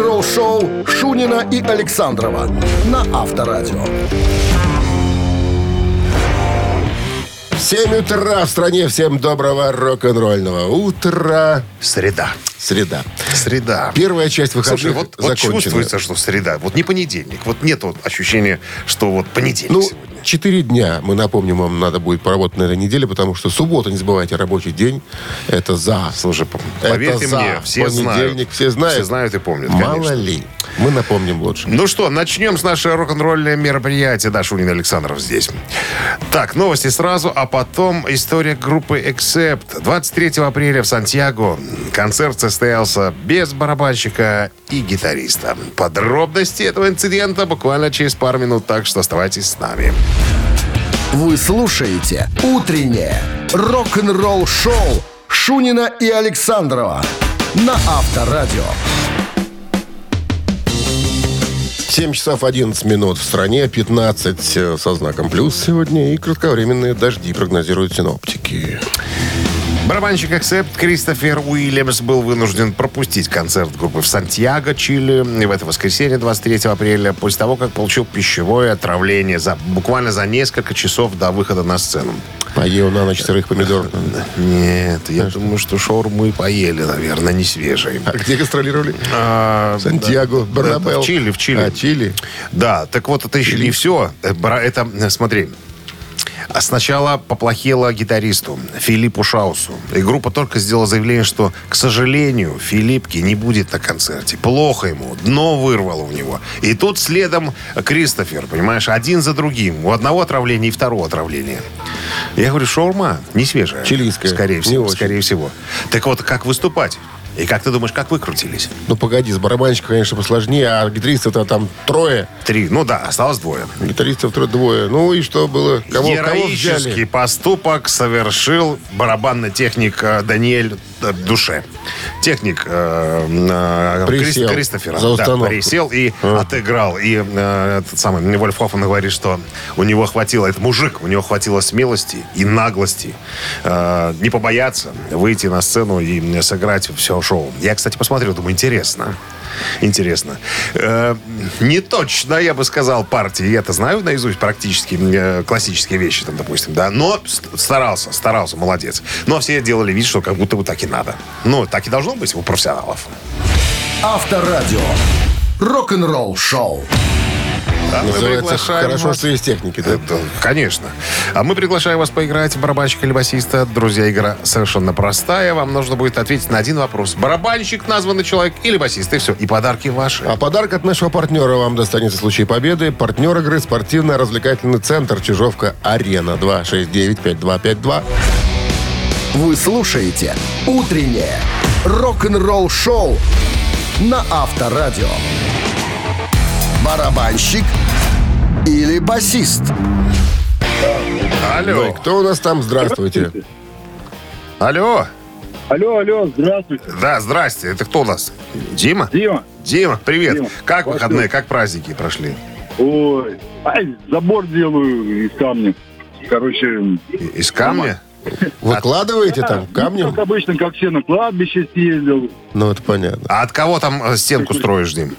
Рок-н-ролл шоу Шунина и Александрова на Авторадио. 7 утра в стране. Всем доброго рок-н-ролльного утра. Среда. Среда. Среда. Первая часть выходных Слушай, вот, вот закончена. чувствуется, что среда. Вот не понедельник. Вот нет вот ощущения, что вот понедельник Ну, сегодня. Четыре дня, мы напомним, вам надо будет поработать на этой неделе, потому что суббота, не забывайте, рабочий день. Это за. Слушай, по- Это поверьте за. мне, все знают. Понедельник, все знают. Все знают и помнят, Мало конечно. ли. Мы напомним лучше. Ну что, начнем с нашего рок-н-ролльное мероприятия. Да, Шунин Александров здесь. Так, новости сразу, а потом история группы Accept. 23 апреля в Сантьяго концерт состоялся без барабанщика и гитариста. Подробности этого инцидента буквально через пару минут, так что оставайтесь с нами. Вы слушаете «Утреннее рок-н-ролл-шоу» Шунина и Александрова на Авторадио. 7 часов 11 минут в стране, 15 э, со знаком плюс сегодня и кратковременные дожди прогнозируют синоптики. Барабанщик Accept Кристофер Уильямс был вынужден пропустить концерт группы в Сантьяго, Чили в это воскресенье, 23 апреля, после того, как получил пищевое отравление за, буквально за несколько часов до выхода на сцену. Поел на ночь сырых помидор. Нет, я думаю, что шаурму и поели, наверное, не свежие. А где гастролировали? А, Сантьяго, да, Барнабел. В Чили, в Чили. А, Чили. Да, так вот, это еще не все. Э, Это, смотри, а Сначала поплохело гитаристу Филиппу Шаусу. И группа только сделала заявление, что, к сожалению, Филиппки не будет на концерте. Плохо ему. Дно вырвало у него. И тут следом Кристофер, понимаешь, один за другим. У одного отравления и второго отравления. Я говорю, шаурма не свежая. Чилийская. Скорее всего. Скорее всего. Так вот, как выступать? И как ты думаешь, как выкрутились? Ну, погоди, с барабанщиком, конечно, посложнее, а гитаристов-то там трое. Три. Ну да, осталось двое. Гитаристов трое, двое. Ну и что было? Кого, кого Героический взяли? поступок совершил барабанный техник э, Даниэль э, Душе. Техник э, э, Присел Крис- Кристофера. за установку. Да, присел и А. отыграл. И э, этот самый Вольф Хоффман говорит, что у него хватило, это мужик, у него хватило смелости и наглости э, не побояться выйти на сцену и сыграть все шоу. Я, кстати, посмотрел, думаю, интересно. Интересно. Э, не точно, я бы сказал, партии. Я-то знаю наизусть практически э, классические вещи, там, допустим, да. Но ст- старался, старался, молодец. Но все делали вид, что как будто бы так и надо. Ну, так и должно быть у профессионалов. Авторадио. Рок-н-ролл шоу. А мы приглашаем «Хорошо, вас- что есть техники». Да? Это, конечно. А мы приглашаем вас поиграть в барабанщика или басиста. Друзья, игра совершенно простая. Вам нужно будет ответить на один вопрос. Барабанщик, названный человек или басист. И все. И подарки ваши. А подарок от нашего партнера вам достанется в случае победы. Партнер игры спортивно-развлекательный центр «Чижовка-Арена» 269-5252. Вы слушаете «Утреннее рок-н-ролл шоу» на Авторадио. Барабанщик или басист? Алло. Ой, кто у нас там? Здравствуйте. Алло. Алло, алло, здравствуйте. Да, здрасте. Это кто у нас? Дима? Дима. Дима, привет. Дима. Как Спасибо. выходные, как праздники прошли? Ой, ай, забор делаю из камня. Короче, Из камня? Выкладываете там ну, камнем? как обычно, как все на кладбище съездил. Ну, это понятно. А от кого там э, стенку строишь, Дим?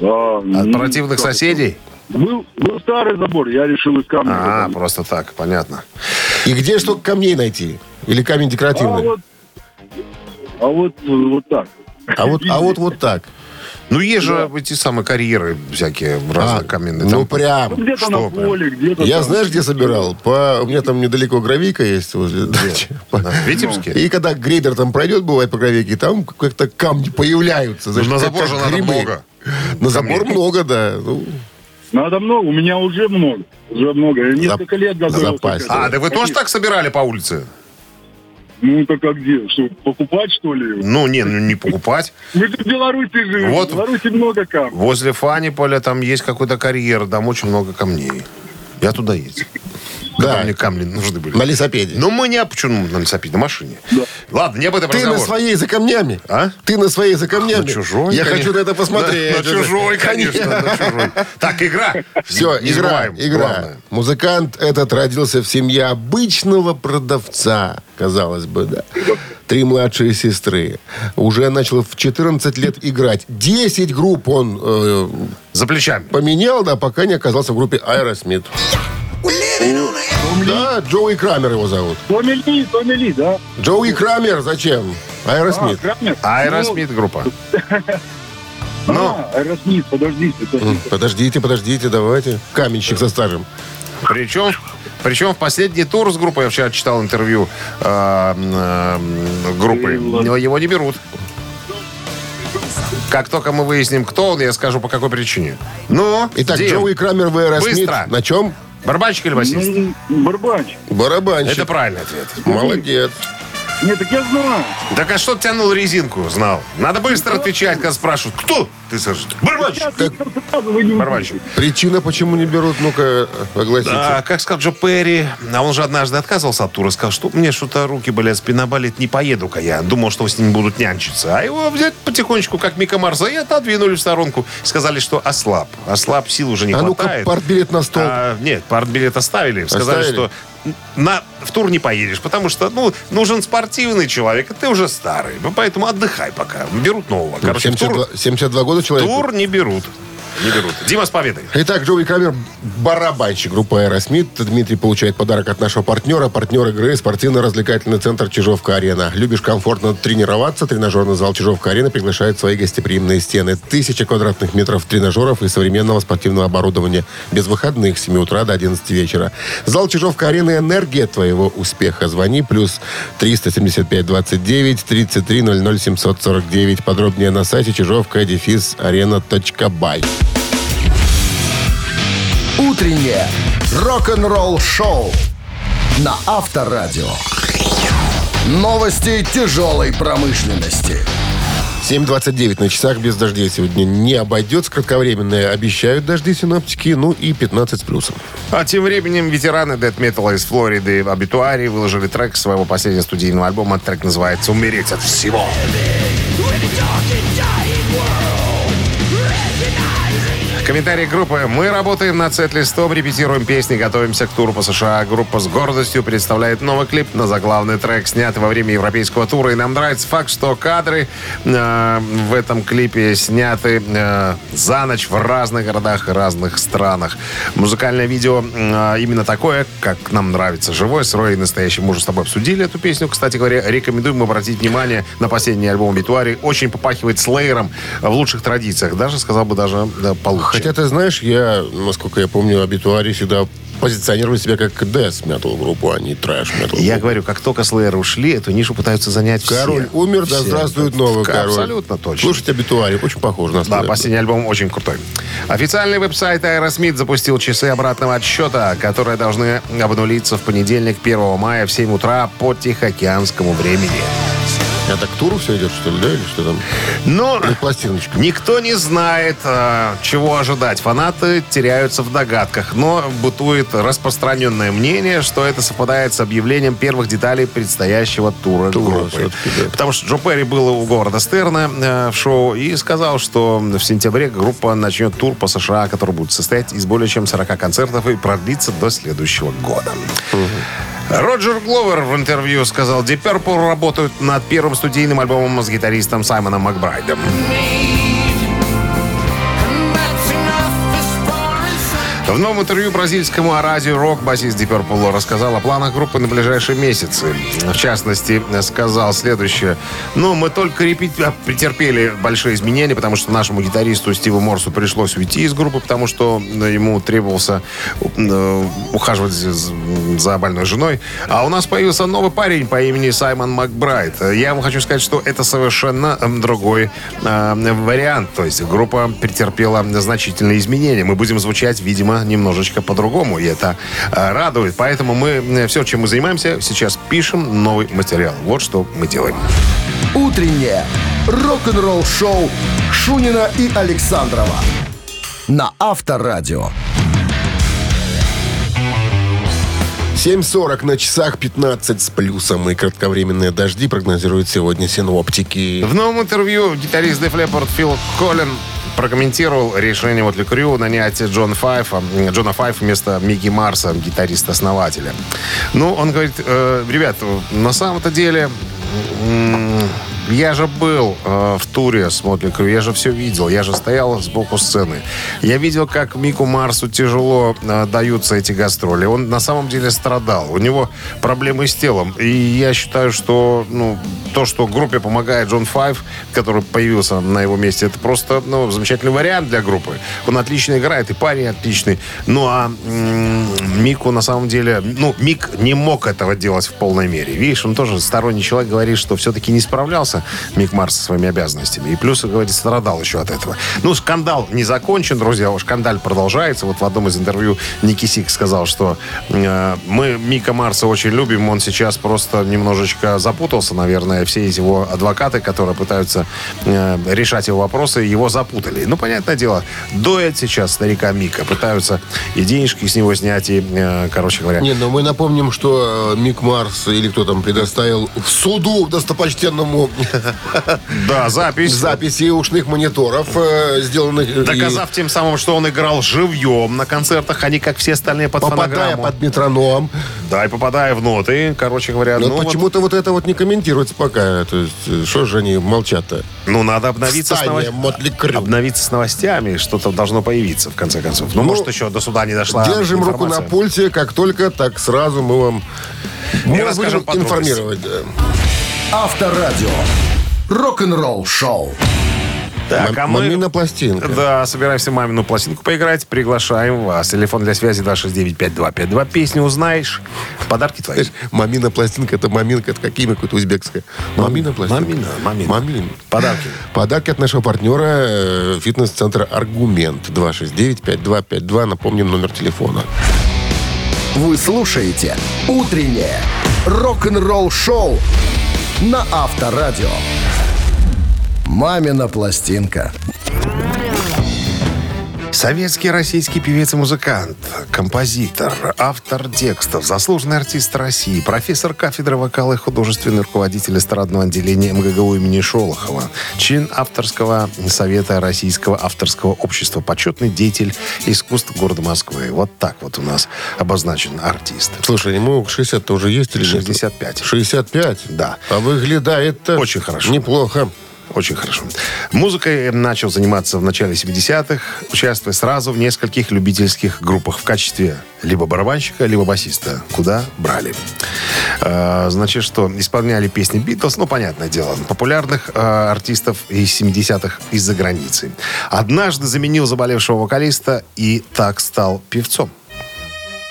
А, От ну, противных как- соседей? Был, был старый забор, я решил из камня. А, просто так, понятно. И где столько камней найти? Или камень а декоративный? вот, а вот, вот так. А вот, а вот вот так. Ну, есть же эти самые карьеры всякие разные А, каменные. ну, Там- прям. Ну, где-то Что на поле, где-то Я там. знаешь, где собирал? По... У меня там недалеко гравийка есть возле дачи. Да, в Витебске? И когда грейдер там пройдет, бывает по гравейке, там как-то камни появляются. знаешь, Ну, на забор же надо много. На забор много, да. Ну, Надо много, у меня уже много. Уже много. Я несколько лет готовился. А, да вы тоже так собирали по улице? Ну, так а где? Что, покупать, что ли? Ну, не, ну не покупать. Мы же в Беларуси живем. Вот. В Беларуси много камней. Возле Фаниполя там есть какой-то карьер, там очень много камней. Я туда ездил. Да. мне камни нужны были. На лесопеде. Ну, мы не... Почему на лесопеде? На машине. Ладно, не об этом Ты на разговор. своей за камнями. А? Ты на своей за камнями. На чужой, Я конечно. хочу на это посмотреть. На, на чужой, конечно, на чужой. Так, игра. Все, Не игра, забываем. игра. Главное. Музыкант этот родился в семье обычного продавца, казалось бы, да. Три младшие сестры. Уже начал в 14 лет играть. 10 групп он э, За плечами. поменял, да, пока не оказался в группе Аэросмит. Да, Джоуи Крамер его зовут. Томми Ли, Томми Ли, да? Джоуи Крамер, зачем? А, Аэросмит. Крамер? Аэросмит группа. Ну, Ну. а, Аэросмит, подождите. подождите. Подождите, подождите, давайте. Каменщик со стажем. Причем, причем в последний тур с группой, я вчера читал интервью э, э, группы, но его не берут. Как только мы выясним, кто он, я скажу, по какой причине. Ну, Итак, Дим, Джоуи Крамер в Аэросмит. Быстро. На чем? Барабанщик или басист? Ну, барабанщик. Барабанщик. Это правильный ответ. Молодец. Нет, так я знаю. Так а что ты тянул резинку, знал? Надо быстро отвечать, когда спрашивают, кто? Ты сразу, вы не Барабанщик. Причина, почему не берут, ну-ка, огласите. Да, как сказал Джо Перри, а он же однажды отказывался от тура, сказал, что мне что-то руки болят, спина болит, не поеду-ка я. Думал, что с ним будут нянчиться. А его взять потихонечку, как Мика Марса, и отодвинули в сторонку. Сказали, что ослаб. Ослаб, сил уже не А ну-ка, хватает. партбилет на стол. А, нет, партбилет оставили. Сказали, Оставили? что на, в тур не поедешь, потому что ну, нужен спортивный человек, а ты уже старый. Ну, поэтому отдыхай пока. Берут нового. Короче, в тур, 72, 72 года человек. тур не берут. Не берут. Дима, с победой. Итак, Джоуи Крамер барабанщик группы Аэросмит. Дмитрий получает подарок от нашего партнера. Партнер игры спортивно-развлекательный центр Чижовка-Арена. Любишь комфортно тренироваться? Тренажерный зал Чижовка-Арена приглашает свои гостеприимные стены. Тысяча квадратных метров тренажеров и современного спортивного оборудования. Без выходных с 7 утра до 11 вечера. Зал Чижовка-Арена – энергия твоего успеха. Звони плюс 375 29 33 00 749. Подробнее на сайте чижовка дефис арена.бай. Утреннее рок-н-ролл-шоу на Авторадио. Новости тяжелой промышленности. 7.29 на часах без дождей сегодня не обойдется. Кратковременные обещают дожди синоптики, ну и 15 с плюсом. А тем временем ветераны Death Metal из Флориды Обитуари выложили трек своего последнего студийного альбома. Трек называется «Умереть от всего». Комментарий группы. Мы работаем над сет-листом, репетируем песни, готовимся к туру по США. Группа с гордостью представляет новый клип на заглавный трек, снятый во время европейского тура. И нам нравится факт, что кадры э, в этом клипе сняты э, за ночь в разных городах и разных странах. Музыкальное видео э, именно такое, как нам нравится. Живой, сырой и настоящий. Мы уже с тобой обсудили эту песню. Кстати говоря, рекомендуем обратить внимание на последний альбом Битуари. Очень попахивает слеером в лучших традициях. Даже, сказал бы, даже да, получше. Хотя, ты знаешь, я, насколько я помню, обитуари всегда позиционировали себя как death metal группу, а не трэш metal Я говорю, как только Слееры ушли, эту нишу пытаются занять все. Король умер, да Все. здравствует новый К- король. Абсолютно точно. Слушайте обитуари, очень похоже на Да, Slayer. последний альбом очень крутой. Официальный веб-сайт Aerosmith запустил часы обратного отсчета, которые должны обнулиться в понедельник, 1 мая в 7 утра по Тихоокеанскому времени. Это к туру все идет, что ли, да, или что там? Но Или пластиночка? никто не знает, а, чего ожидать. Фанаты теряются в догадках, но бытует распространенное мнение, что это совпадает с объявлением первых деталей предстоящего тура, Тура, группы. да. Потому что Джо Перри был у города Стерна э, в шоу и сказал, что в сентябре группа начнет тур по США, который будет состоять из более чем 40 концертов и продлиться до следующего года. Роджер Гловер в интервью сказал, Deep Purple работают над первым студийным альбомом с гитаристом Саймоном Макбрайдом. В новом интервью бразильскому радио «Рок» басист Deep Purple рассказал о планах группы на ближайшие месяцы. В частности, сказал следующее. Ну, мы только репет- а, претерпели большие изменения, потому что нашему гитаристу Стиву Морсу пришлось уйти из группы, потому что ну, ему требовался э, ухаживать за- больной женой. А у нас появился новый парень по имени Саймон Макбрайт. Я вам хочу сказать, что это совершенно э, другой э, вариант. То есть группа претерпела значительные изменения. Мы будем звучать, видимо, немножечко по-другому. И это э, радует. Поэтому мы э, все, чем мы занимаемся, сейчас пишем новый материал. Вот что мы делаем. Утреннее рок-н-ролл-шоу Шунина и Александрова на Авторадио. 7.40 на часах 15 с плюсом и кратковременные дожди прогнозируют сегодня синоптики. В новом интервью гитарист Leppard Фил Коллин прокомментировал решение Мотли Крю нанять Джон Файфа, Джона Файфа вместо Микки Марса, гитариста-основателя. Ну, он говорит, э, ребят, на самом-то деле я же был э, в туре с Мотли Крю, я же все видел, я же стоял сбоку сцены. Я видел, как Мику Марсу тяжело э, даются эти гастроли. Он на самом деле страдал. У него проблемы с телом. И я считаю, что ну, то, что группе помогает Джон Файв, который появился на его месте, это просто ну, замечательный вариант для группы. Он отлично играет, и парень отличный. Ну, а м, Мику на самом деле... Ну, Мик не мог этого делать в полной мере. Видишь, он тоже сторонний человек говорит, что все-таки не справлялся Мик Марс со своими обязанностями. И плюс, говорит, страдал еще от этого. Ну, скандал не закончен, друзья. Скандал продолжается. Вот в одном из интервью Никки Сикс сказал, что э, мы Мика Марса очень любим. Он сейчас просто немножечко запутался, наверное. Все его адвокаты, которые пытаются э, решать его вопросы, его запутали. Ну, понятное дело, доят сейчас старика Мика. Пытаются и денежки с него снять, и, э, короче говоря... Не, но мы напомним, что э, Мик Марс или кто там предоставил в суду достопочтенному Да, запись. записи ушных мониторов, э, сделанных... и Доказав тем самым, что он играл живьем на концертах, а не как все остальные под попадая под метроном. Да, и попадая в ноты, короче говоря. Но ну, почему-то вот это вот не комментируется пока. То есть, э, что же они молчат-то? ну, надо обновиться с, Встание, новос- Мотли Крю. обновиться с новостями, что-то должно появиться, в конце концов. Ну, Ну, может, еще до суда не дошла Держим руку на пульсе, как только, так сразу мы вам мы вас будем информировать. Авторадио. Рок-н-ролл шоу. Так, а мы... Мамина пластинка. Да, собираемся мамину пластинку поиграть. Приглашаем вас. Телефон для связи 269-5252. Песню узнаешь. Подарки твои. Мамина пластинка, это маминка, это какими какое-то узбекская. Мамина пластинка. Мамина, мамина. Мамин. Подарки. Подарки от нашего партнера э, фитнес-центра «Аргумент». 269-5252. Напомним номер телефона. Вы слушаете «Утреннее рок-н-ролл шоу» на Авторадио. «Мамина пластинка». Советский российский певец и музыкант, композитор, автор текстов, заслуженный артист России, профессор кафедры вокала и художественный руководитель эстрадного отделения МГГУ имени Шолохова, член авторского совета Российского авторского общества, почетный деятель искусств города Москвы. Вот так вот у нас обозначен артист. Слушай, ему 60-то уже есть или нет? 65. 65? Да. А выглядает-то... Очень хорошо. Неплохо. Очень хорошо. Музыкой начал заниматься в начале 70-х, участвуя сразу в нескольких любительских группах в качестве либо барабанщика, либо басиста. Куда брали. А, значит, что исполняли песни Битлз, ну, понятное дело, популярных а, артистов из 70-х из-за границы. Однажды заменил заболевшего вокалиста и так стал певцом.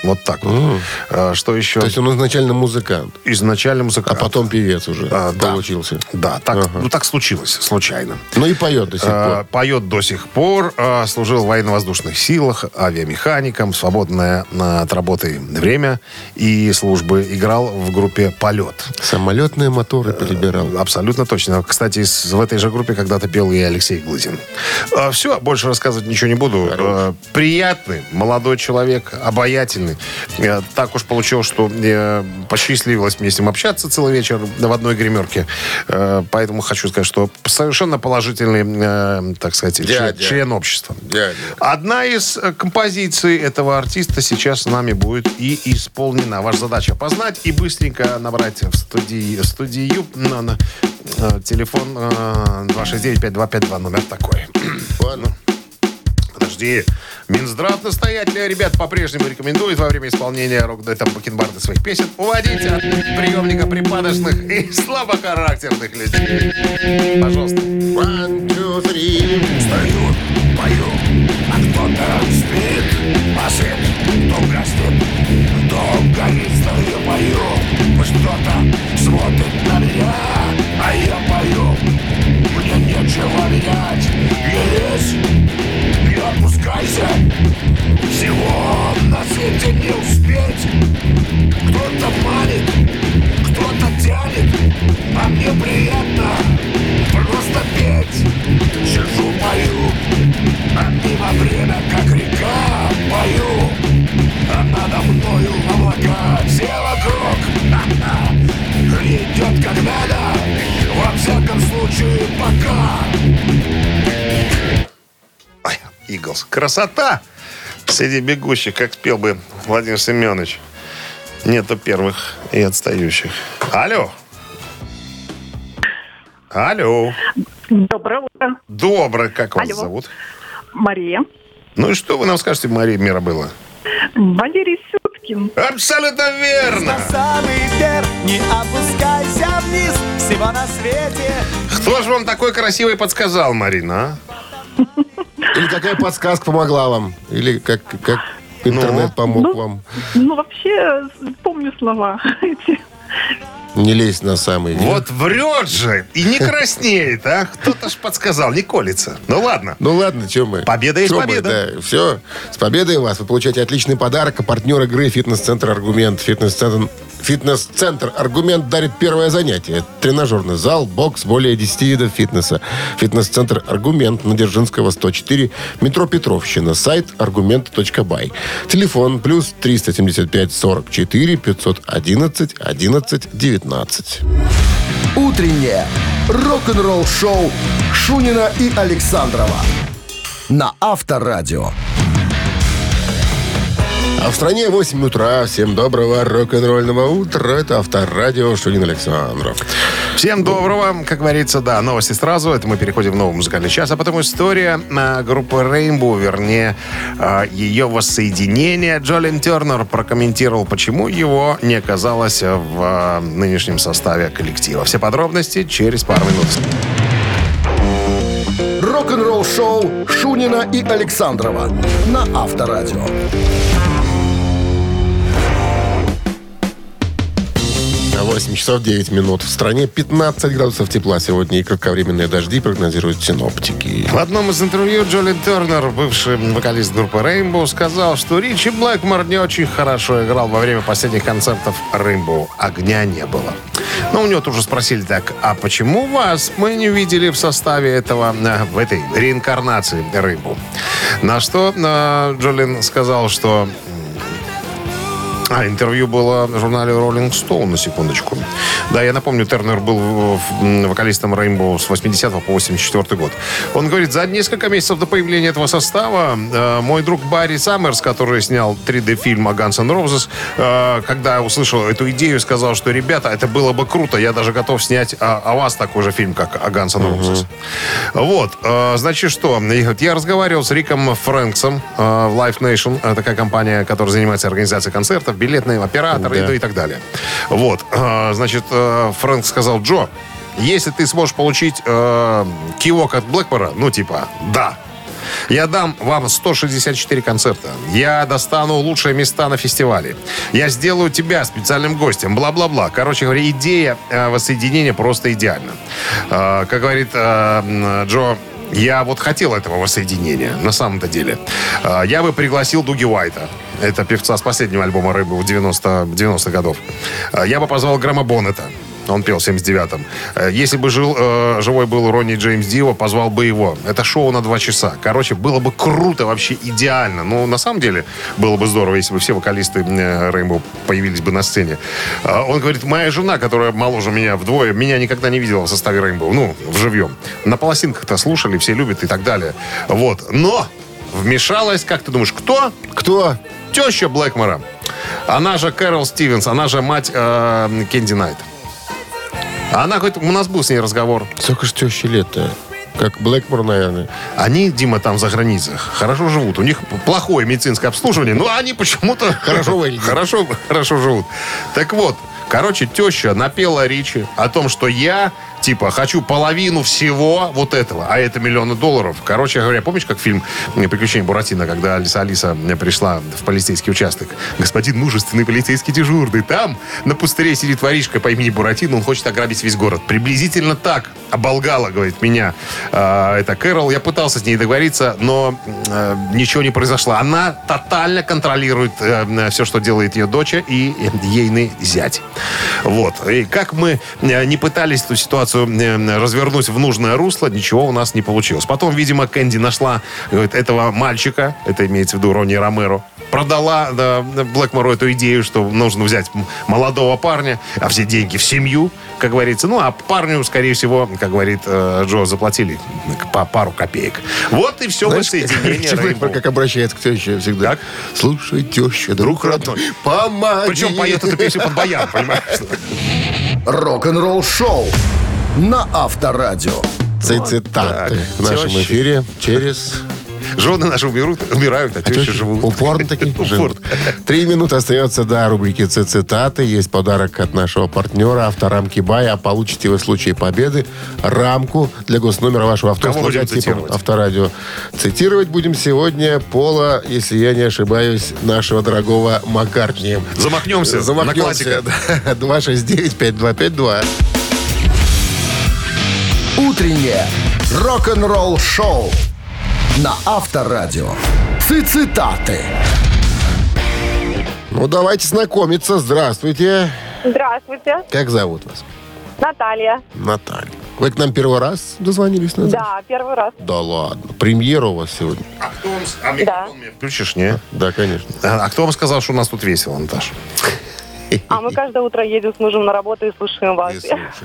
Вот так вот. А, что еще? То есть он изначально музыкант, Изначально а музыкант. потом певец уже А, да. получился. Да, так, Ага. ну так случилось, случайно. Ну и поет до сих А, пор. Поет до сих пор, а, служил в военно-воздушных силах, авиамехаником, свободное на- от работы время и службы. Играл в группе «Полет». Самолетные моторы перебирал. Абсолютно точно. Кстати, в этой же группе когда-то пел и Алексей Глызин. все, больше рассказывать ничего не буду. Э, приятный, молодой человек, обаятельный. Э, так уж получилось, что э, посчастливилось мне с ним общаться целый вечер в одной гримерке. Э, поэтому хочу сказать, что совершенно положительный, так сказать, член, Дядя. член общества. Дядя. Одна из композиций этого артиста сейчас с нами будет и исполнена. Ваша задача познать и быстренько набрать в студии, студию на, на, телефон э, 269-5252, номер такой. Ладно. Подожди. Минздрав настоятельно, ребят, по-прежнему рекомендует во время исполнения рок-дуэта Бакенбарда своих песен уводить от приемника припадочных и слабохарактерных людей. Пожалуйста. One, two, three. Стою, пою, а кто-то спит, машин, Красота! Среди бегущих, как спел бы Владимир Семенович. Нету первых и отстающих. Алло. Алло. Доброе утро. Доброе. Как вас Алло. зовут? Мария. Ну и что вы нам скажете, Мария Мирабыла? Валерий Сюткин. Абсолютно верно. Самый не опускайся вниз, всего на свете. Кто же вам такой красивый подсказал, Марина? а? Или какая подсказка помогла вам? Или как, как интернет Ну? помог Ну. вам? Ну, вообще, помню слова эти. Не лезть на самый верх. Вот врет же и не краснеет, а? Кто-то ж подсказал, не колется. Ну ладно. Ну ладно, чем мы? Победа есть Чё мы, победа. да, все. С победой вас. Вы получаете отличный подарок. А партнер игры «Фитнес-центр Аргумент». «Фитнес-центр» Фитнес-центр «Аргумент» дарит первое занятие. Тренажерный зал, бокс, более 10 видов фитнеса. Фитнес-центр «Аргумент» на Дзержинского, 104, метро Петровщина. Сайт аргумент.бай. Телефон плюс 375 44 511 11 19. Утреннее рок-н-ролл-шоу Шунина и Александрова на Авторадио. А в стране 8 утра. Всем доброго рок-н-ролльного утра. Это Авторадио Шунин Александров. Всем доброго. Как говорится, да, новости сразу. Это мы переходим в новый музыкальный час. А потом история а, группы Rainbow, вернее, а, ее воссоединение. Джолин Тернер прокомментировал, почему его не оказалось в а, нынешнем составе коллектива. Все подробности через пару минут. Рок-н-ролл-шоу Шунина и Александрова на Авторадио. 8 часов 9 минут. В стране 15 градусов тепла сегодня и кратковременные дожди прогнозируют синоптики. В одном из интервью Джолин Тернер, бывший вокалист группы Rainbow, сказал, что Ричи Блэкмор не очень хорошо играл во время последних концертов Rainbow. Огня не было. Но у него тоже спросили так, а почему вас мы не видели в составе этого, э, в этой реинкарнации Rainbow? На что э, Джолин сказал, что а, интервью было в журнале Rolling Stone, на секундочку. Да, я напомню, Тернер был вокалистом Rainbow с 80 по 84 год. Он говорит, за несколько месяцев до появления этого состава э, мой друг Барри Саммерс, который снял 3D-фильм о Guns N' Roses, э, когда услышал эту идею, сказал, что, ребята, это было бы круто, я даже готов снять о, о вас такой же фильм, как о Guns N' Roses. Вот, э, значит, что? Я разговаривал с Риком Фрэнксом э, в Live Nation, э, такая компания, которая занимается организацией концертов, билетные операторы Да. и, и так далее. Вот, э, значит, э, Фрэнк сказал, Джо, если ты сможешь получить э, кивок от Блэкмора, ну, типа, да, я дам вам 164 концерта. Я достану лучшие места на фестивале. Я сделаю тебя специальным гостем. Бла-бла-бла. Короче говоря, идея э, воссоединения просто идеальна. Э, как говорит э, Джо, я вот хотел этого воссоединения, на самом-то деле. Э, Я бы пригласил Дуги Уайта. Это певца с последнего альбома «Рыбы» в 90 90-х годов. Э, Я бы позвал Грэма Боннета. Он пел в 79-м. Э, Если бы жил, э, живой был Ронни Джеймс Дио, позвал бы его. Это шоу на два часа. Короче, было бы круто, вообще идеально. Ну, на самом деле, было бы здорово, если бы все вокалисты э, появились бы на сцене. А Он говорит, моя жена, которая моложе меня вдвое, меня никогда не видела в составе Rainbow. Ну, в живьем. На пластинках-то слушали, все любят и так далее. Вот. Но вмешалась, как ты думаешь, кто? Кто? Теща Блэкмора. Она же Кэрол Стивенс, она же мать э, Кенди Найт. Она говорит, у нас был с ней разговор. Сколько ж тещи лет-то? Как Блэкмор, наверное. Они, Дима, там за границей хорошо живут. У них плохое медицинское обслуживание, но они почему-то Хорошо выглядят. хорошо, хорошо живут. Так вот, короче, теща напела Ричи о том, что я, типа, хочу половину всего вот этого, а это миллионы долларов. Короче говоря, помнишь, как фильм «Приключения Буратино», когда Алиса Алиса пришла в полицейский участок? Господин мужественный полицейский дежурный. Там на пустыре сидит воришка по имени Буратино, он хочет ограбить весь город. Приблизительно так оболгала, говорит, меня э, это Кэрол. Я пытался с ней договориться, но э, ничего не произошло. Она тотально контролирует э, все, что делает ее дочь и ейный зять. Вот. И как мы э, не пытались эту ситуацию э, развернуть в нужное русло, ничего у нас не получилось. Потом, видимо, Кэнди нашла говорит, этого мальчика, это имеется в виду Ронни Ромеро, продала да, Блэкмору эту идею, что нужно взять молодого парня, а все деньги в семью, как говорится. Ну, а парню, скорее всего, как говорит э, Джо, заплатили по пару копеек. Вот и все Знаешь, воссоединение человек как обращается к теще всегда. Как? Слушай, теща, друг родной, помоги. Причем поет эту песню под баян, понимаешь? Рок-н-ролл шоу на Авторадио. Цитаты в нашем эфире через... Жены наши умирают, умирают, а тещи живут. Упорно такие живут. Три минуты остается до рубрики «Цитаты». Есть подарок от нашего партнера авторамки Бай. А получите вы в случае победы рамку для госномера вашего авто Кого с будем логотипом цитировать? Авторадио. Цитировать будем сегодня Пола, если я не ошибаюсь, нашего дорогого Маккартни. Замахнемся, на классика. да. 269-5252. Утреннее рок-н-ролл шоу на Авторадио. Цитаты. Ну, давайте знакомиться. Здравствуйте. Здравствуйте, Как зовут вас? Наталья. Наталья. Вы к нам первый раз дозвонились? Наталья? Да, первый раз. Да ладно. Премьера у вас сегодня? А кто вам... А мне включишь, не? Да, конечно. А кто вам сказал, что у нас тут весело, Наташа? А мы каждое утро едем с мужем на работу и слушаем вас.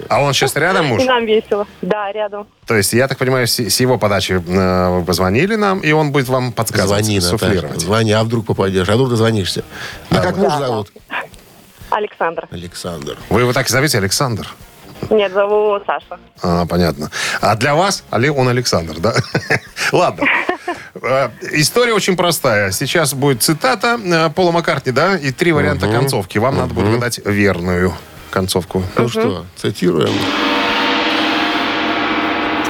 А он сейчас рядом, муж? И нам весело. Да, рядом. То есть, я так понимаю, с, с его подачи э, вы позвонили нам, и он будет вам подсказывать, Звони, Наташа. суфлировать. Звони, а вдруг попадешь? А вдруг дозвонишься? А как муж Да, зовут? Александр. Александр. Вы его так и зовете, Александр? Нет, зову Саша. А, понятно. А для вас Оле- он Александр, да? Ладно. Э, История очень простая. Сейчас будет цитата э, Пола Маккартни, да, и три варианта концовки. Вам надо будет гадать верную концовку. Ну что, цитируем.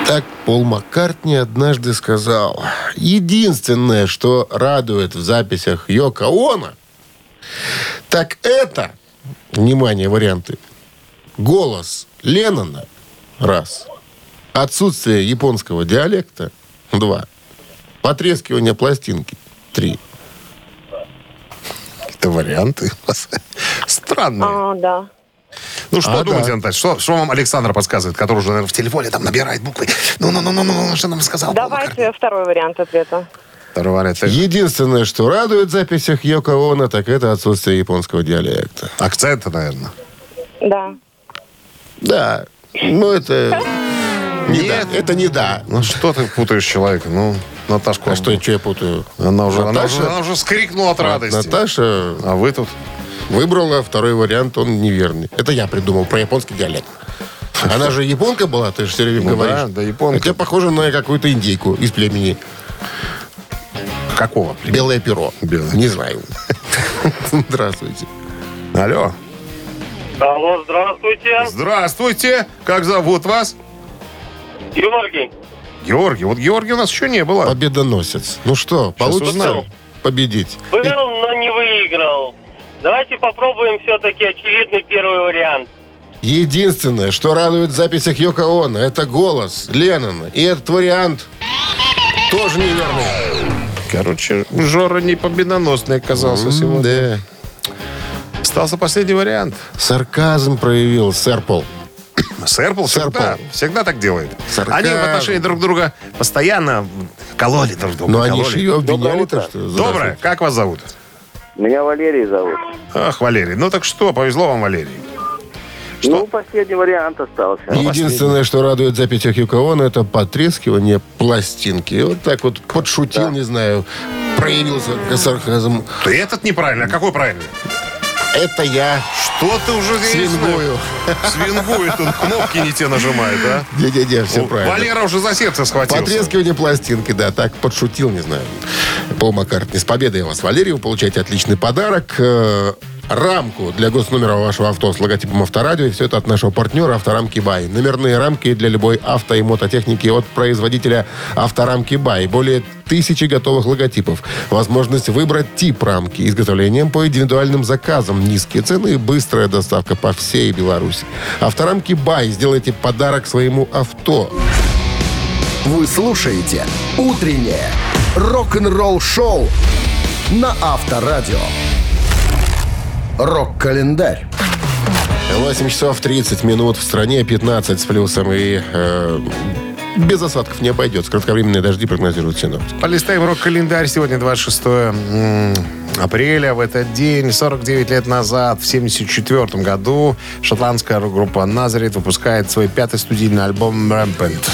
Так Пол Маккартни однажды сказал, единственное, что радует в записях Йоко Оно, так это, внимание, варианты, голос Леннона, раз, отсутствие японского диалекта, два, потрескивание пластинки, три. Это варианты. Странные. А, да. Ну, что А, думаете, да. Наталья? Что, что вам Александр подсказывает, который уже, наверное, в телефоне там набирает буквы? Ну-ну-ну-ну, что нам сказал? Давайте второй вариант ответа. Второй вариант. Единственное, что радует в записях Йоко Оно, так это отсутствие японского диалекта. Акценты, наверное. Да. Да, ну это... Не Нет. да, это не да. Ну, что ты путаешь человека? Ну, Наташку. А что, что я путаю? Она уже, она, Наташа- уже, она уже скрикнула от радости. Наташа А вы тут? выбрала второй вариант, он неверный. Это я придумал про японский диалект. Она же японка была, ты же все время Ну говоришь. да, да, японка. Хотя похоже на какую-то индейку из племени. Какого? Белое перо. Белое. Не знаю. Здравствуйте. Алло. Алло, здравствуйте. Здравствуйте. Как зовут вас? Георгий. Георгий. Вот Георгий у нас еще не было. Победоносец. Ну что, получится узнаем. победить? Был, но не выиграл. Давайте попробуем все-таки очевидный первый вариант. Единственное, что радует в записях Йоко Оно, это голос Леннона. И этот вариант тоже неверный. Короче, Жора не победоносный оказался сегодня. Да. Остался последний вариант. Сарказм проявил сэр Сэрпл Сэр всегда, всегда так делает. Сарказм. Они в отношении друг друга постоянно кололи друг друга. Но они кололи. же ее обвиняли-то, что... Доброе. Как вас зовут? Меня Валерий зовут. Ах, Валерий. Ну так что, повезло вам, Валерий. Что? Ну, последний вариант остался. Единственное, что радует записях Йоко Оно, это потрескивание пластинки. И Вот так вот подшутил, не знаю, проявился сарказм. Ты этот неправильно, а какой правильный? Это я Что ты уже здесь? свингую. Свингует, он кнопки не те нажимает, а? Не-не-не, все правильно. Валера уже за сердце схватился. Потрескивание пластинки, да, так подшутил, не знаю. Пол Маккартни. С победой вас, Валерий. Вы получаете отличный подарок. Рамку для госномера вашего авто с логотипом Авторадио. И все это от нашего партнера Авторамки Бай. Номерные рамки для любой авто и мототехники от производителя Авторамки Бай. Более тысячи готовых логотипов. Возможность выбрать тип рамки. Изготовлением по индивидуальным заказам. Низкие цены и быстрая доставка по всей Беларуси. Авторамки Бай. Сделайте подарок своему авто. Вы слушаете «Утреннее рок-н-ролл-шоу» на Авторадио. Рок-календарь. 8 часов 30 минут в стране, 15 с плюсом и э, без осадков не обойдется. Кратковременные дожди прогнозируют синоптики. Полистаем рок-календарь. Сегодня 26 м, апреля в этот день, 49 лет назад, в 1974 году, шотландская рок-группа Назарет выпускает свой пятый студийный альбом «Rampant».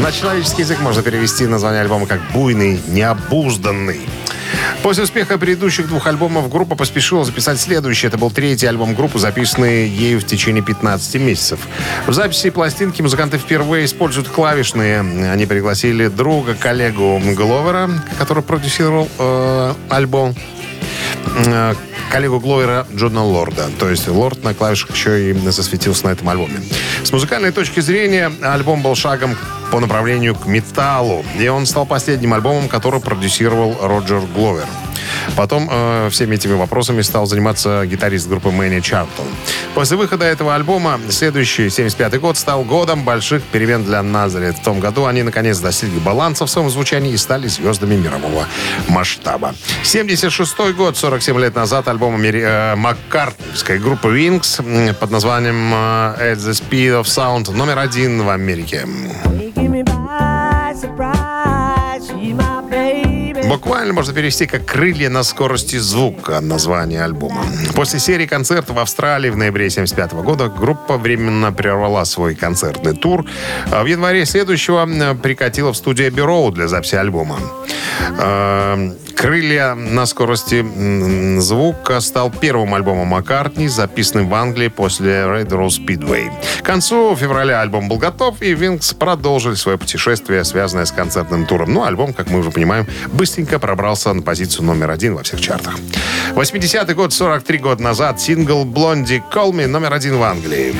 На человеческий язык можно перевести название альбома как «буйный, необузданный». После успеха предыдущих двух альбомов группа поспешила записать следующий. Это был третий альбом группы, записанный ею в течение 15 месяцев. В записи пластинки музыканты впервые используют клавишные. Они пригласили друга, коллегу Гловера, который продюсировал э, альбом коллегу Гловера Джона Лорда. То есть Лорд на клавишах еще и засветился на этом альбоме. С музыкальной точки зрения альбом был шагом по направлению к металлу. И он стал последним альбомом, который продюсировал Роджер Гловер. Потом э, всеми этими вопросами стал заниматься гитарист группы Мэнни Чартон. После выхода этого альбома следующий, 75-й год, стал годом больших перемен для Назарет. В том году они, наконец, достигли баланса в своем звучании и стали звездами мирового масштаба. 76-й год, 47 лет назад, альбом э, маккартневской группы Wings под названием э, At the Speed of Sound номер один в Америке. Буквально можно перевести как «крылья на скорости звука» название альбома. После серии концертов в Австралии в ноябре 1975 года группа временно прервала свой концертный тур. А В январе следующего прикатила в студию Road для записи альбома. «Крылья на скорости звука» стал первым альбомом Маккартни, записанным в Англии после Red Rose Speedway. К концу февраля альбом был готов, и Винкс продолжили свое путешествие, связанное с концертным туром. Но альбом, как мы уже понимаем, быстренько пробрался на позицию номер один во всех чартах. 80-й год, 43 года назад, сингл «Блонди Me» номер один в Англии.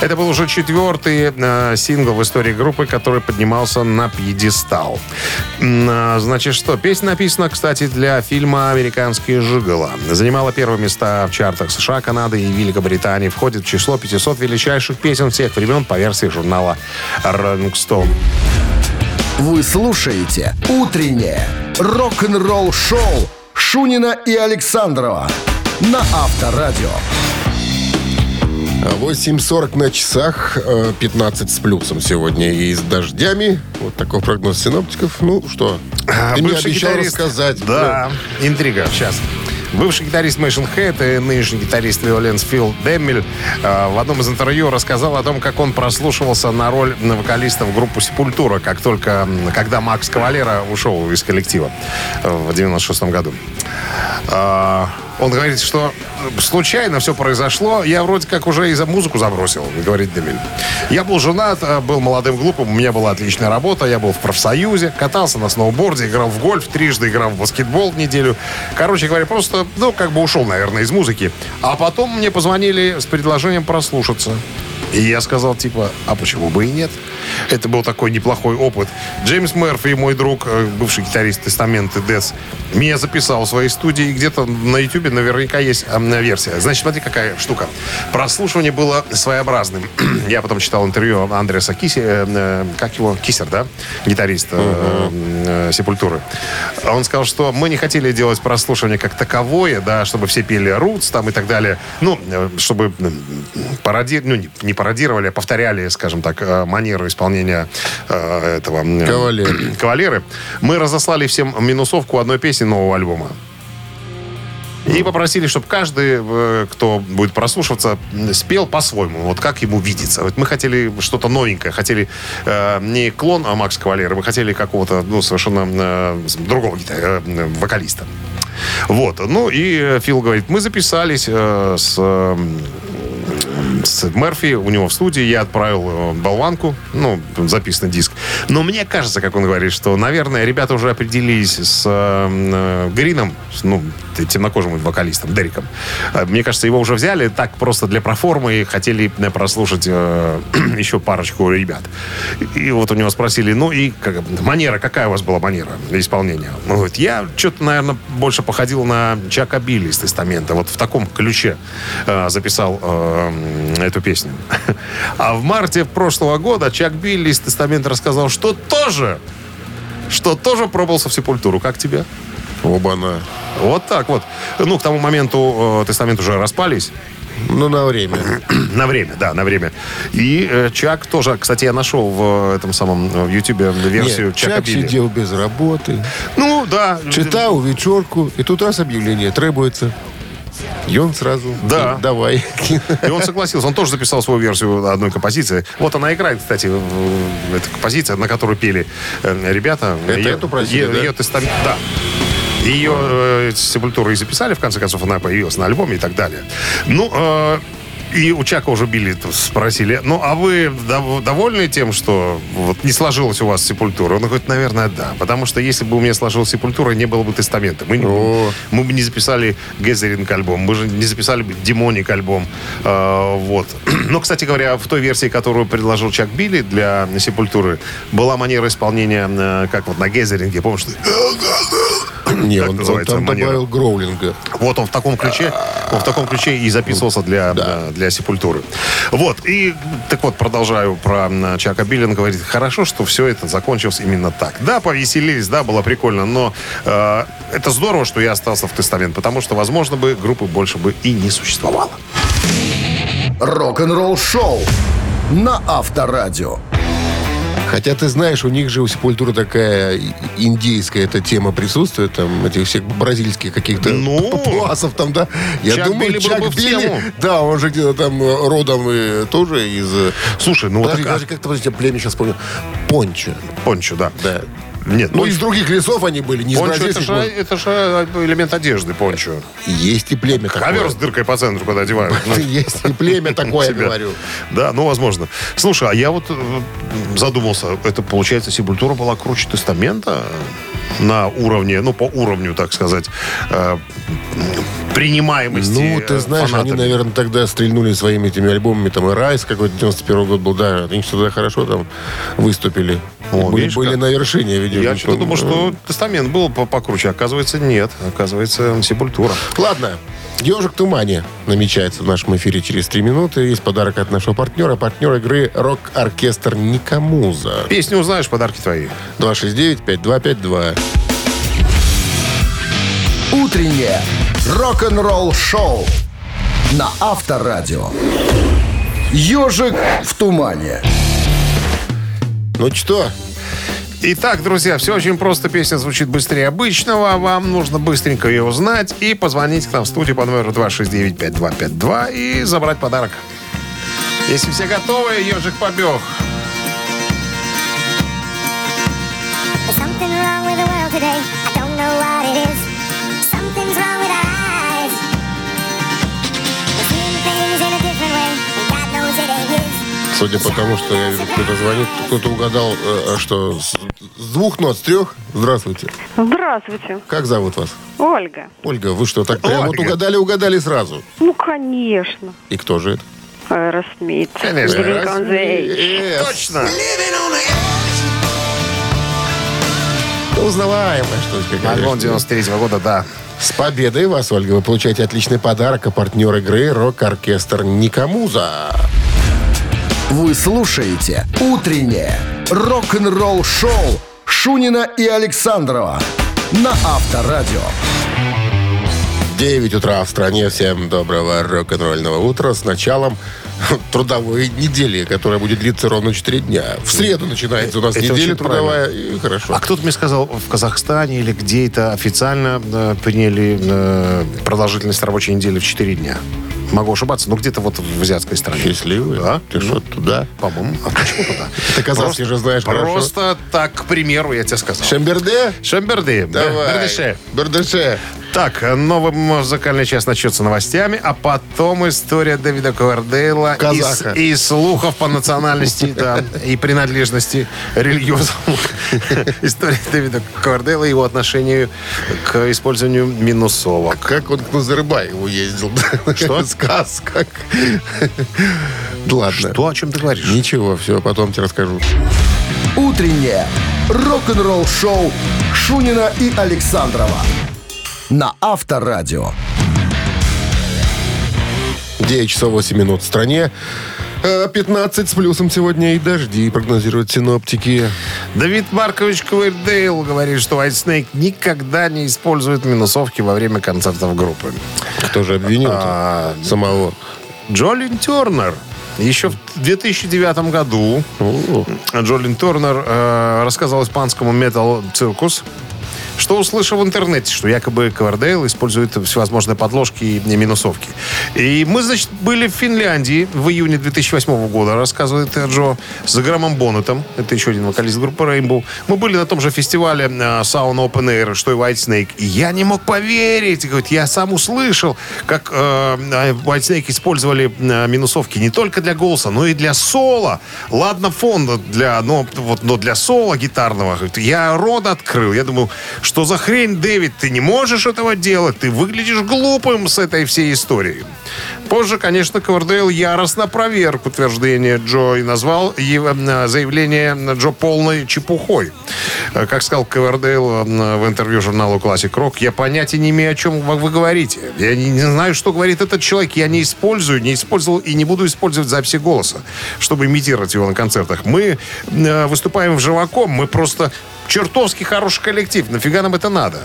Это был уже четвертый э, сингл в истории группы, который поднимался на пьедестал. А, Значит, что? Песня написана, кстати, для фильма «Американские жиголо». Занимала первые места в чартах США, Канады и Великобритании. Входит в число 500 величайших песен всех времен по версии журнала Rolling Stone. Вы слушаете «Утреннее рок-н-ролл-шоу» Шунина и Александрова на Авторадио. 8.40 на часах, э, 15 с плюсом сегодня и с дождями. Вот такой прогноз синоптиков. Ну что, А, ты мне бывший обещал гитарист- рассказать. Да, интрига. Сейчас. Бывший гитарист Мэйшн Хэт и нынешний гитарист Виоленс Фил Деммель э, в одном из интервью рассказал о том, как он прослушивался на роль вокалиста в группу Сепультура, как только, когда Макс Кавалера ушел из коллектива э, в 96 году. А, Он говорит, что случайно все произошло. Я вроде как уже и за музыку забросил, говорит Демель. Я был женат, э, был молодым глупым, у меня была отличная работа, я был в профсоюзе, катался на сноуборде, играл в гольф, трижды играл в баскетбол в неделю. Короче говоря, просто, ну, как бы ушел, наверное, из музыки. А потом мне позвонили с предложением прослушаться. И я сказал, типа, а почему бы и нет? Это был такой неплохой опыт. Джеймс Мерфи, мой друг, э, бывший гитарист Тестамент и Дес, меня записал в своей студии. Где-то на Ютубе наверняка есть э, версия. Значит, смотри, какая штука. Прослушивание было своеобразным. я потом читал интервью Андреса Киси, э, э, как его, Кисер, да? Гитарист э, э, Сепультуры. Он сказал, что мы не хотели делать прослушивание как таковое, да, чтобы все пели Рутс там и так далее. Ну, э, чтобы м, пароди... ну, не, не пародировали, повторяли, скажем так, э, манеру исполнения э, этого... м, Кавалеры. Кавалеры. Мы разослали всем минусовку одной песни нового альбома. И попросили, чтобы каждый, э, кто будет прослушиваться, спел по-своему, вот как ему видится. Вот мы хотели что-то новенькое, хотели э, не клон а Макс Кавалера, мы хотели какого-то, ну, совершенно э, другого э, вокалиста. Вот, ну и э, Фил говорит, мы записались э, с э, с Мерфи у него в студии. Я отправил э, болванку, ну, записанный диск. Но мне кажется, как он говорит, что, наверное, ребята уже определились с э, э, Грином, ну, темнокожим вокалистом, Дериком. Э, Мне кажется, его уже взяли так просто для проформы и хотели прослушать э, еще парочку ребят. И вот у него спросили, ну и как, манера, какая у вас была манера исполнения? Он говорит, я что-то, наверное, больше походил на Чака Билли из Тестамента. Вот в таком ключе э, записал э, эту песню. А в марте прошлого года Чак Билли из Тестамента рассказал, что тоже, что тоже пробовался в Сепультуру. Как тебе? Оба-на. Вот так вот. Ну, к тому моменту э, тестамент уже распались. Ну, на время. на время, да, на время. И э, Чак тоже, кстати, я нашел в этом самом э, в Ютубе версию Нет, Чака Чак Билли. сидел без работы. Ну, да. Читал вечерку, и тут раз объявление требуется. И он сразу, Да. «И давай. И он согласился. Он тоже записал свою версию одной композиции. Вот она играет, кстати, эта композиция, на которой пели э, ребята. Это Ее- эту просили, ее- да? ее тестамент- да. Ее э, сепультуру и записали, в конце концов, она появилась на альбоме и так далее. Ну, э, и у Чака уже били, спросили, ну, а вы дов- довольны тем, что вот не сложилась у вас сепультура? Он говорит, наверное, да. Потому что если бы у меня сложилась сепультура, не было бы тестамента. Мы, О. мы бы не записали Гезеринг альбом, мы же не записали бы Демоник альбом. Э, вот. Но, кстати говоря, в той версии, которую предложил Чак Билли для Сепультуры, была манера исполнения, э, как вот на Гезеринге, помнишь? что- Не, он, он там манера? добавил гроулинга. Вот он в таком ключе, он в таком ключе и записывался для, э, для Сепультуры. Вот, и так вот, продолжаю про Чака Билли. Он говорит, хорошо, что все это закончилось именно так. Да, повеселились, да, было прикольно, но э, это здорово, что я остался в тестамент, потому что, возможно, бы группы больше бы и не существовало. Рок-н-ролл шоу на Авторадио. Хотя ты знаешь, у них же у такая и- индейская эта тема присутствует, там этих всех бразильских каких-то Ну, папуасов там, да. Я Чак думаю, Билли был Чак бы в Билли, тему. да, он же где-то там э, родом э, тоже из... э, Слушай, ну вот Подожди, так- подожди, как-то, подожди, я племя сейчас помню. Пончо. Пончо, да. Да. Нет, Ну, пончо- из других лесов они были, не из пончо это же, это же элемент одежды, пончо. Есть и племя такое. Ковер с дыркой по центру, когда одевают. Есть и племя такое, говорю. Да, ну, возможно. Слушай, а я вот э, задумался, это, получается, Сепультура была круче Тестамента на уровне, ну, по уровню, так сказать, э, принимаемости Ну, ты э, знаешь, они, фанатами. наверное, тогда стрельнули своими этими альбомами, там, и Райс какой-то 91 год был, да, они что-то хорошо там выступили. О, были, видишь, были как? на вершине, видимо. Я что-то думал, что Тестамент был по- покруче. Оказывается, нет. Оказывается, Сепультура. Ладно, «Ежик в тумане» намечается в нашем эфире через три минуты. Есть подарок от нашего партнера, партнер игры «Рок-оркестр Никамуза». Песню узнаешь, подарки твои. 269-5252. Утреннее рок-н-ролл шоу на Авторадио. Ежик в тумане. Ну что, Итак, друзья, все очень просто. Песня звучит быстрее обычного. Вам нужно быстренько ее узнать и позвонить к нам в студию по номеру 269-5252 и забрать подарок. Если все готовы, ежик побег. Today. Судя по тому, что я вижу, кто-то звонит, кто-то угадал, э, что с, двух нот, с трех? Здравствуйте. Здравствуйте, Как зовут вас? Ольга. Ольга, вы что, так прям вот угадали, угадали сразу? Ну, конечно. И кто же это? Аэросмит. Конечно. Э, Точно. Узнаваемая что-то какая Альбом 93 года, да. С победой вас, Ольга. Вы получаете отличный подарок, а партнер игры «Рок-оркестр Никамуза». Вы слушаете «Утреннее рок-н-ролл шоу» Шунина и Александрова на Авторадио. 9 утра в стране. Всем доброго рок-н-ролльного утра с началом трудовой недели, которая будет длиться ровно 4 дня. В среду начинается у нас Это неделя очень трудовая, и хорошо. А кто-то мне сказал, в Казахстане или где-то официально э, приняли э, продолжительность рабочей недели в 4 дня. Могу ошибаться, но где-то вот в азиатской стране. Счастливый? Да. Ты что, туда? По-моему. А почему туда? Ты казахский же знаешь. Просто так, к примеру, я тебе сказал. Шемберде? Шемберды. Давай. Бердыше. Бердыше. Так, новый музыкальный час начнется новостями, а потом история Дэвида Ковердейла и, Казаха. и слухов по национальности да, и принадлежности религиозному. История Дэвида Ковердейла и его отношению к использованию минусовок. Как он к Назарбаеву ездил? Что? Сказ как. Ладно. Что, о чем ты говоришь? Ничего, все, потом тебе расскажу. Утреннее рок-н-ролл шоу Шунина и Александрова на Авторадио. 9 часов 8 минут в стране. Э, 15 с плюсом сегодня и дожди, прогнозируют синоптики. Давид Маркович Куэрдейл говорит, что White Snake никогда не использует минусовки во время концертов группы. Кто же обвинил А, самого? Джолин Тернер еще в 2009 году Джолин Тернер э, рассказал испанскому Metal Circus, что услышал в интернете, что якобы Ковердейл использует всевозможные подложки и минусовки. И мы, значит, были в Финляндии в июне 2008 года, рассказывает Джо, с Грамом Боннетом. Это еще один вокалист группы Rainbow. Мы были на том же фестивале э, Sound Open Air, что и White Snake. И я не мог поверить. Говорит, я сам услышал, как э, White Snake использовали э, минусовки не только для голоса, но и для соло. Ладно, фон для, но, вот, но для соло гитарного. Я рот открыл. Я думаю, что за хрень, Дэвид, ты не можешь этого делать. Ты выглядишь глупым с этой всей историей. Позже, конечно, Ковердейл яростно проверк утверждение Джо и назвал его, э, заявление Джо полной чепухой. Э, Как сказал Ковердейл э, в интервью журналу Classic Rock, я понятия не имею, о чем вы говорите. Я не, знаю, что говорит этот человек. Я не использую, не использовал и не буду использовать записи голоса, чтобы имитировать его на концертах. Мы выступаем в живаком, мы просто чертовски хороший коллектив. Нафига нам это надо?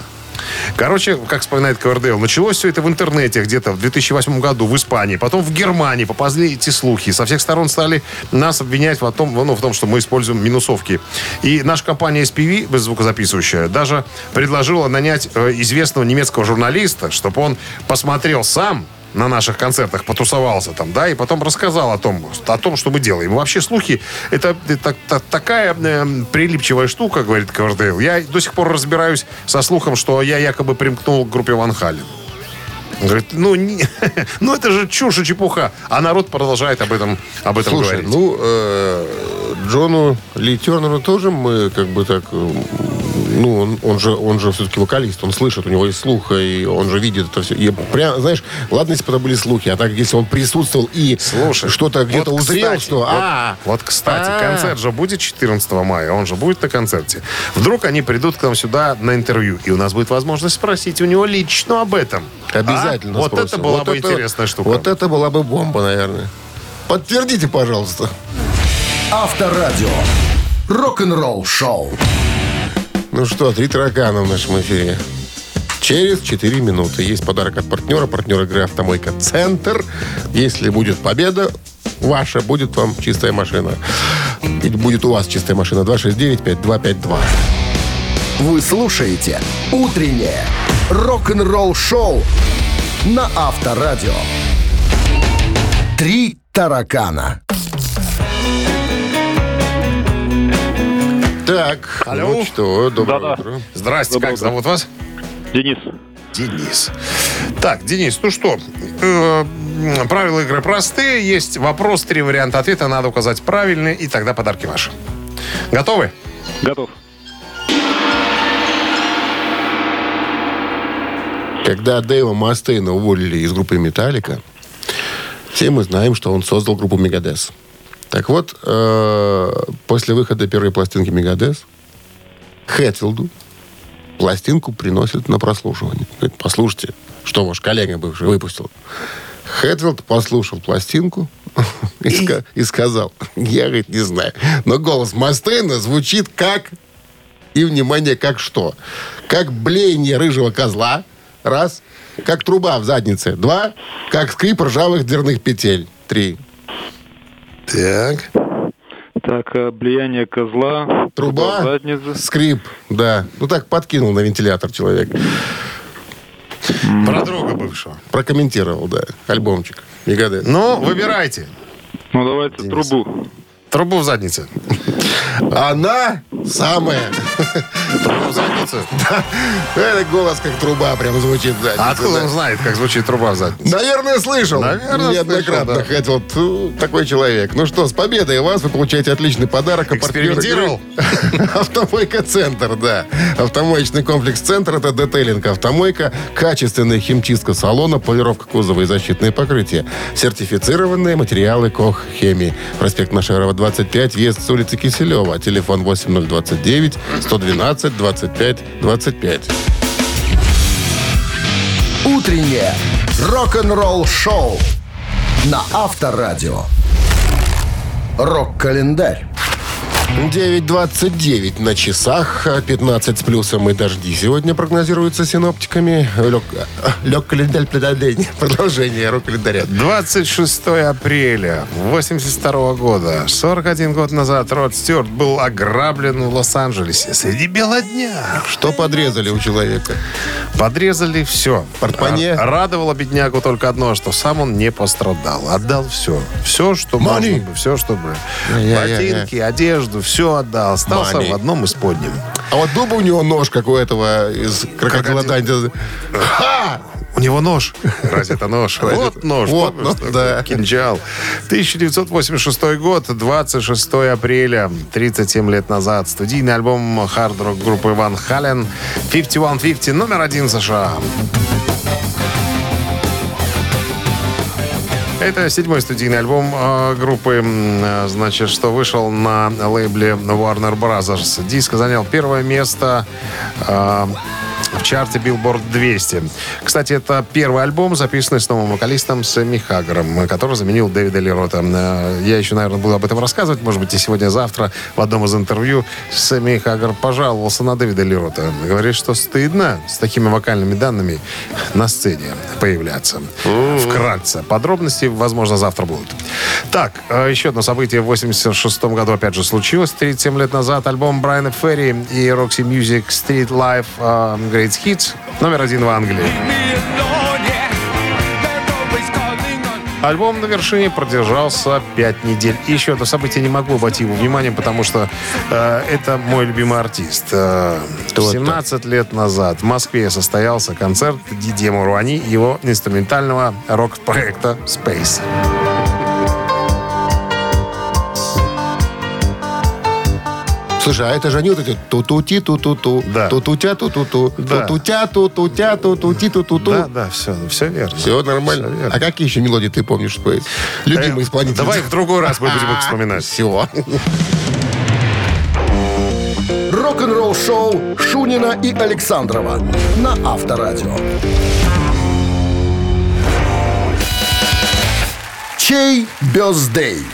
Короче, как вспоминает Ковердейл, началось все это в интернете где-то в 2008 году в Испании, потом в Германии поползли эти слухи. Со всех сторон стали нас обвинять в том, ну, в том, что мы используем минусовки. И наша компания SPV, звукозаписывающая, даже предложила нанять э, известного немецкого журналиста, чтобы он посмотрел сам на наших концертах потусовался там, да, и потом рассказал о том, о том, что мы делаем. Вообще слухи это, это та- такая э, прилипчивая штука, говорит Ковердейл. Я до сих пор разбираюсь со слухом, что я якобы примкнул к группе Ван Хален. Он говорит, ну, не- ну это же чушь и чепуха. А народ продолжает об этом, об этом Слушай, говорить. ну, э, Джону Ли Тернеру тоже мы как бы так... Ну, он, он же, он же все-таки вокалист, он слышит, у него есть слух, и он же видит это все. И прям, знаешь, ладно, если бы это были слухи, а так, если он присутствовал и Слушай, что-то где-то вот, узрел, кстати, что... Вот, а, вот, кстати, а. концерт же будет 14 мая, он же будет на концерте. Вдруг они придут к нам сюда на интервью, и у нас будет возможность спросить у него лично об этом. Обязательно А? Вот это была бы это- интересная штука. Вот это была бы бомба, наверное. Подтвердите, пожалуйста. Авторадио. Рок-н-ролл шоу. Ну что, три таракана в нашем эфире. Через 4 минуты. Есть подарок от партнера. Партнер игры «Автомойка Центр». Если будет победа ваша, будет вам чистая машина. Или будет у вас чистая машина. 269-5252. Вы слушаете «Утреннее рок-н-ролл шоу» на Авторадио. Три таракана. Так, Алло. ну что, доброе Да-да. утро. Здрасте, Доброе как утро. зовут вас? Денис. Денис. Так, Денис, ну что, э, м, правила игры простые. Есть вопрос, три варианта ответа. Надо указать правильный, и тогда подарки ваши. Готовы? Готов. Когда Дэйва Мастейна уволили из группы «Металлика», все мы знаем, что он создал группу «Мегадес». Так вот, э, после выхода первой пластинки «Мегадес» Хэтфилду пластинку приносят на прослушивание. Говорит, послушайте, что ваш коллега бывший выпустил. Хэтфилд послушал пластинку и, ска- и сказал, я, говорит, не знаю, но голос Мастейна звучит как и, внимание, как что? Как блеяние рыжего козла. Раз. Как труба в заднице. Два. Как скрип ржавых дверных петель. Три. Так. Так, э, влияние козла. Труба. задницы. Скрип. Да. Ну так подкинул на вентилятор человек. Про друга бывшего. Прокомментировал, да. Альбомчик. Мегадет. Ну, выбирайте. Ну, давайте трубу. Трубу в заднице. Она самая. Трубу в заднице? Это голос как труба прям звучит в заднице. А откуда да. он знает, как звучит труба в заднице? Наверное, слышал. Наверное, Неоднократно слышал, да. хотел. Такой человек. Ну что, с победой вас. Вы получаете отличный подарок. А Экспериментировал? игры- Автомойка Центр, да. Автомоечный комплекс Центр это детейлинг автомойка, качественная химчистка салона, полировка кузова и защитные покрытия. Сертифицированные материалы Кох Хемии. Проспект Машерова 25, въезд с улицы Киселева. Телефон 8029 112 25 25. Утреннее рок-н-ролл шоу на Авторадио. Рок-календарь. 9.29 на часах, 15 с плюсом и дожди сегодня прогнозируются синоптиками. Лег, лег календарь предадень. Продолжение рок-календаря. 26 апреля 82 года, 41 год назад, Род Стюарт был ограблен в Лос-Анджелесе среди бела дня. Что подрезали у человека? Подрезали все. Портмоне? А, Радовало беднягу только одно, что сам он не пострадал. Отдал все. Все, что Money. можно. Все, что. Я-я-я-я. Ботинки, одежду, все отдал. Остался Money. в одном из подним. А вот был бы у него нож, как у этого из крокодила Данди. Ха! У него нож. Разве это нож? Вот нож. Вот, такой? да. Кинжал. 1986 год, 26 апреля, 37 лет назад. Студийный альбом хард-рок группы Ван Хален 5150, номер один США. Это седьмой студийный альбом э, группы, э, значит, что вышел на лейбле Warner Brothers. Диск занял первое место э, в чарте Billboard 200. Кстати, это первый альбом, записанный с новым вокалистом Сэмми Хаггером, который заменил Дэвида Лерота. Э, Я еще, наверное, буду об этом рассказывать, может быть, и сегодня-завтра в одном из интервью Сэмми Хаггер пожаловался на Дэвида Лерота. Говорит, что стыдно с такими вокальными данными на сцене появляться. Вкратце. Подробности, возможно, завтра будут. Так, э, еще одно событие в 86 году опять же случилось. 37 лет назад альбом Брайана Ферри и Roxy Music Street Life э, Great Hits номер один в Англии. Альбом на вершине продержался 5 недель. И еще одно событие не могу обойти его вниманием, потому что э, это мой любимый артист. Э, 17 лет назад в Москве состоялся концерт Дидье Муруани и его инструментального рок-проекта Space. Слушай, а это же они вот эти ту-ту-ти, ту-ту-ту, Да. ту-ту-тя, ту-ту-ту, Да. ту-ту-тя, ту-ту-тя, ту-ту-ти, ту-ту-ту. Да, да, все, все верно. Все нормально. Всё верно. а какие еще мелодии ты помнишь спеть? Любимый исполнитель. Давай в другой раз мы будем их вспоминать. Все. Рок-н-ролл шоу Шунина и Александрова на Авторадио. Чей бездей?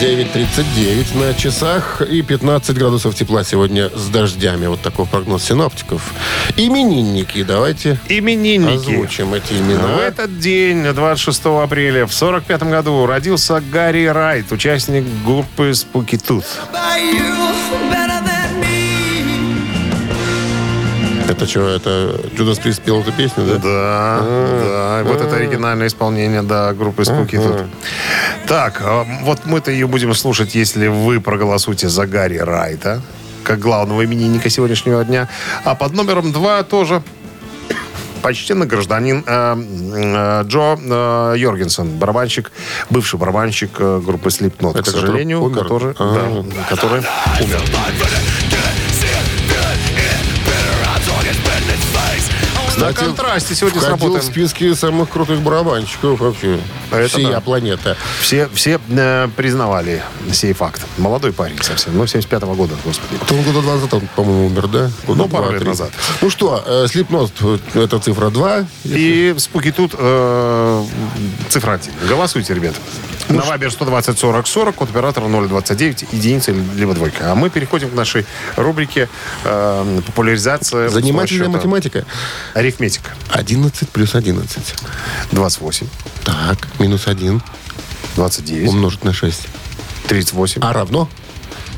9.39 на часах и 15 градусов тепла сегодня с дождями. Вот такой прогноз синоптиков. Именинники. Давайте Именинники. озвучим эти В имена. этот день, 26 апреля, в 45 году, родился Гарри Райт, участник группы Spooky Tooth. Это что, это Джудас Прист спел эту песню, да? Да, да. Вот это оригинальное исполнение, да, группы Spooky Tooth. Так, а вот мы-то ее будем слушать, если вы проголосуете за Гарри Райта, как главного именинника сегодняшнего дня. А под номером два тоже почтенный гражданин э, э, Джо э, Йоргенсен, барабанщик, бывший барабанщик э, группы Slipknot, к Это сожалению, умер? который, А. да, который умер. На контрасте сегодня Входил в сработаем. списке самых крутых барабанщиков вообще. Это Всея да. планета. Все, все э, признавали сей факт. Молодой парень совсем, ну, 75-го года, господи. Он года два назад, он, по-моему, умер, да? Года Ну, пару лет назад. Ну что, э, Слепнот, это цифра 2. И спуки тут э, цифра 1. Голосуйте, На Вайбер 120 40 40, код оператора 029, единица либо двойка. А мы переходим к нашей рубрике э, популяризация... Занимательная математика. Арифметика. 11 плюс 11. 28, Так, минус 1 29, умножить на 6. 38. А равно?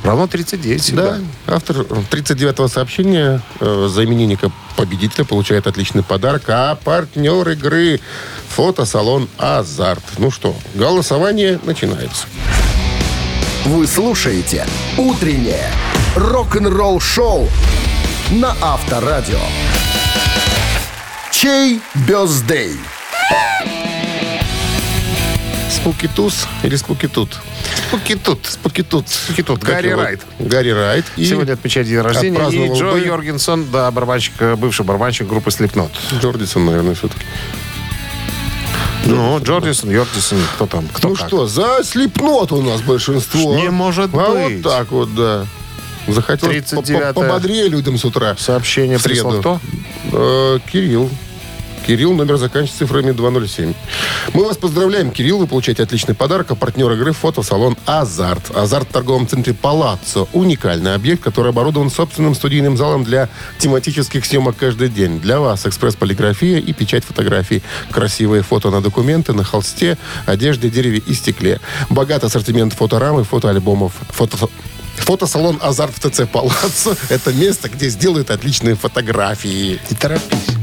Равно 39 всегда. Да. Автор 39-го сообщения э, за именинника победителя получает отличный подарок. А партнер игры фотосалон «Азарт». Ну что, голосование начинается. Вы слушаете «Утреннее рок-н-ролл-шоу» на Авторадио. Чей бездей? Спукитус или Спукитут? Спукитут. Спукитут. Спукитут. Как Гарри его? Райт. Гарри Райт. И Сегодня отмечает день рождения. И Джо бы Йоргенсон, да, барабанщик, э, бывший барабанщик группы Slipknot. Джордисон, наверное, все-таки. Ну, Джордисон, Йоргенсон, кто там? Кто Ну как? что, за слепнот у нас большинство. Не может а быть. вот так вот, да. Захотелось по- 39-е. по- пободрее людям с утра. Сообщение прислал кто? Э, Кирилл. Кирилл, номер заканчивается цифрами 207. Мы вас поздравляем, Кирилл. Вы получаете отличный подарок. А партнер игры фотосалон «Азарт». «Азарт» в торговом центре «Палаццо». Уникальный объект, который оборудован собственным студийным залом для тематических съемок каждый день. Для вас экспресс-полиграфия и печать фотографий. Красивые фото на документы, на холсте, одежде, дереве и стекле. Богат ассортимент фоторам и фотоальбомов. Фото... Фотосалон «Азарт» в ТЦ «Палаццо» — это место, где сделают отличные фотографии. Не торопись.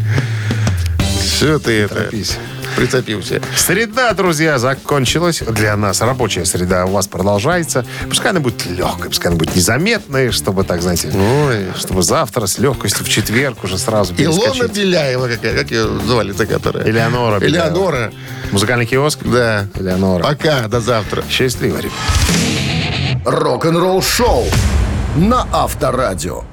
Все ты это... Торопись. Прицепился. Среда, друзья, закончилась для нас. Рабочая среда у вас продолжается. Пускай она будет легкой, пускай она будет незаметной, чтобы, так, знаете, Ой. чтобы завтра с легкостью в четверг уже сразу Илона перескочить. Беляева какая, как ее звали-то, которая? Элеонора Беляева. Элеонора. Музыкальный киоск? Да. Элеонора. Пока, до завтра. Счастливо. Рок-н-ролл шоу на Авторадио.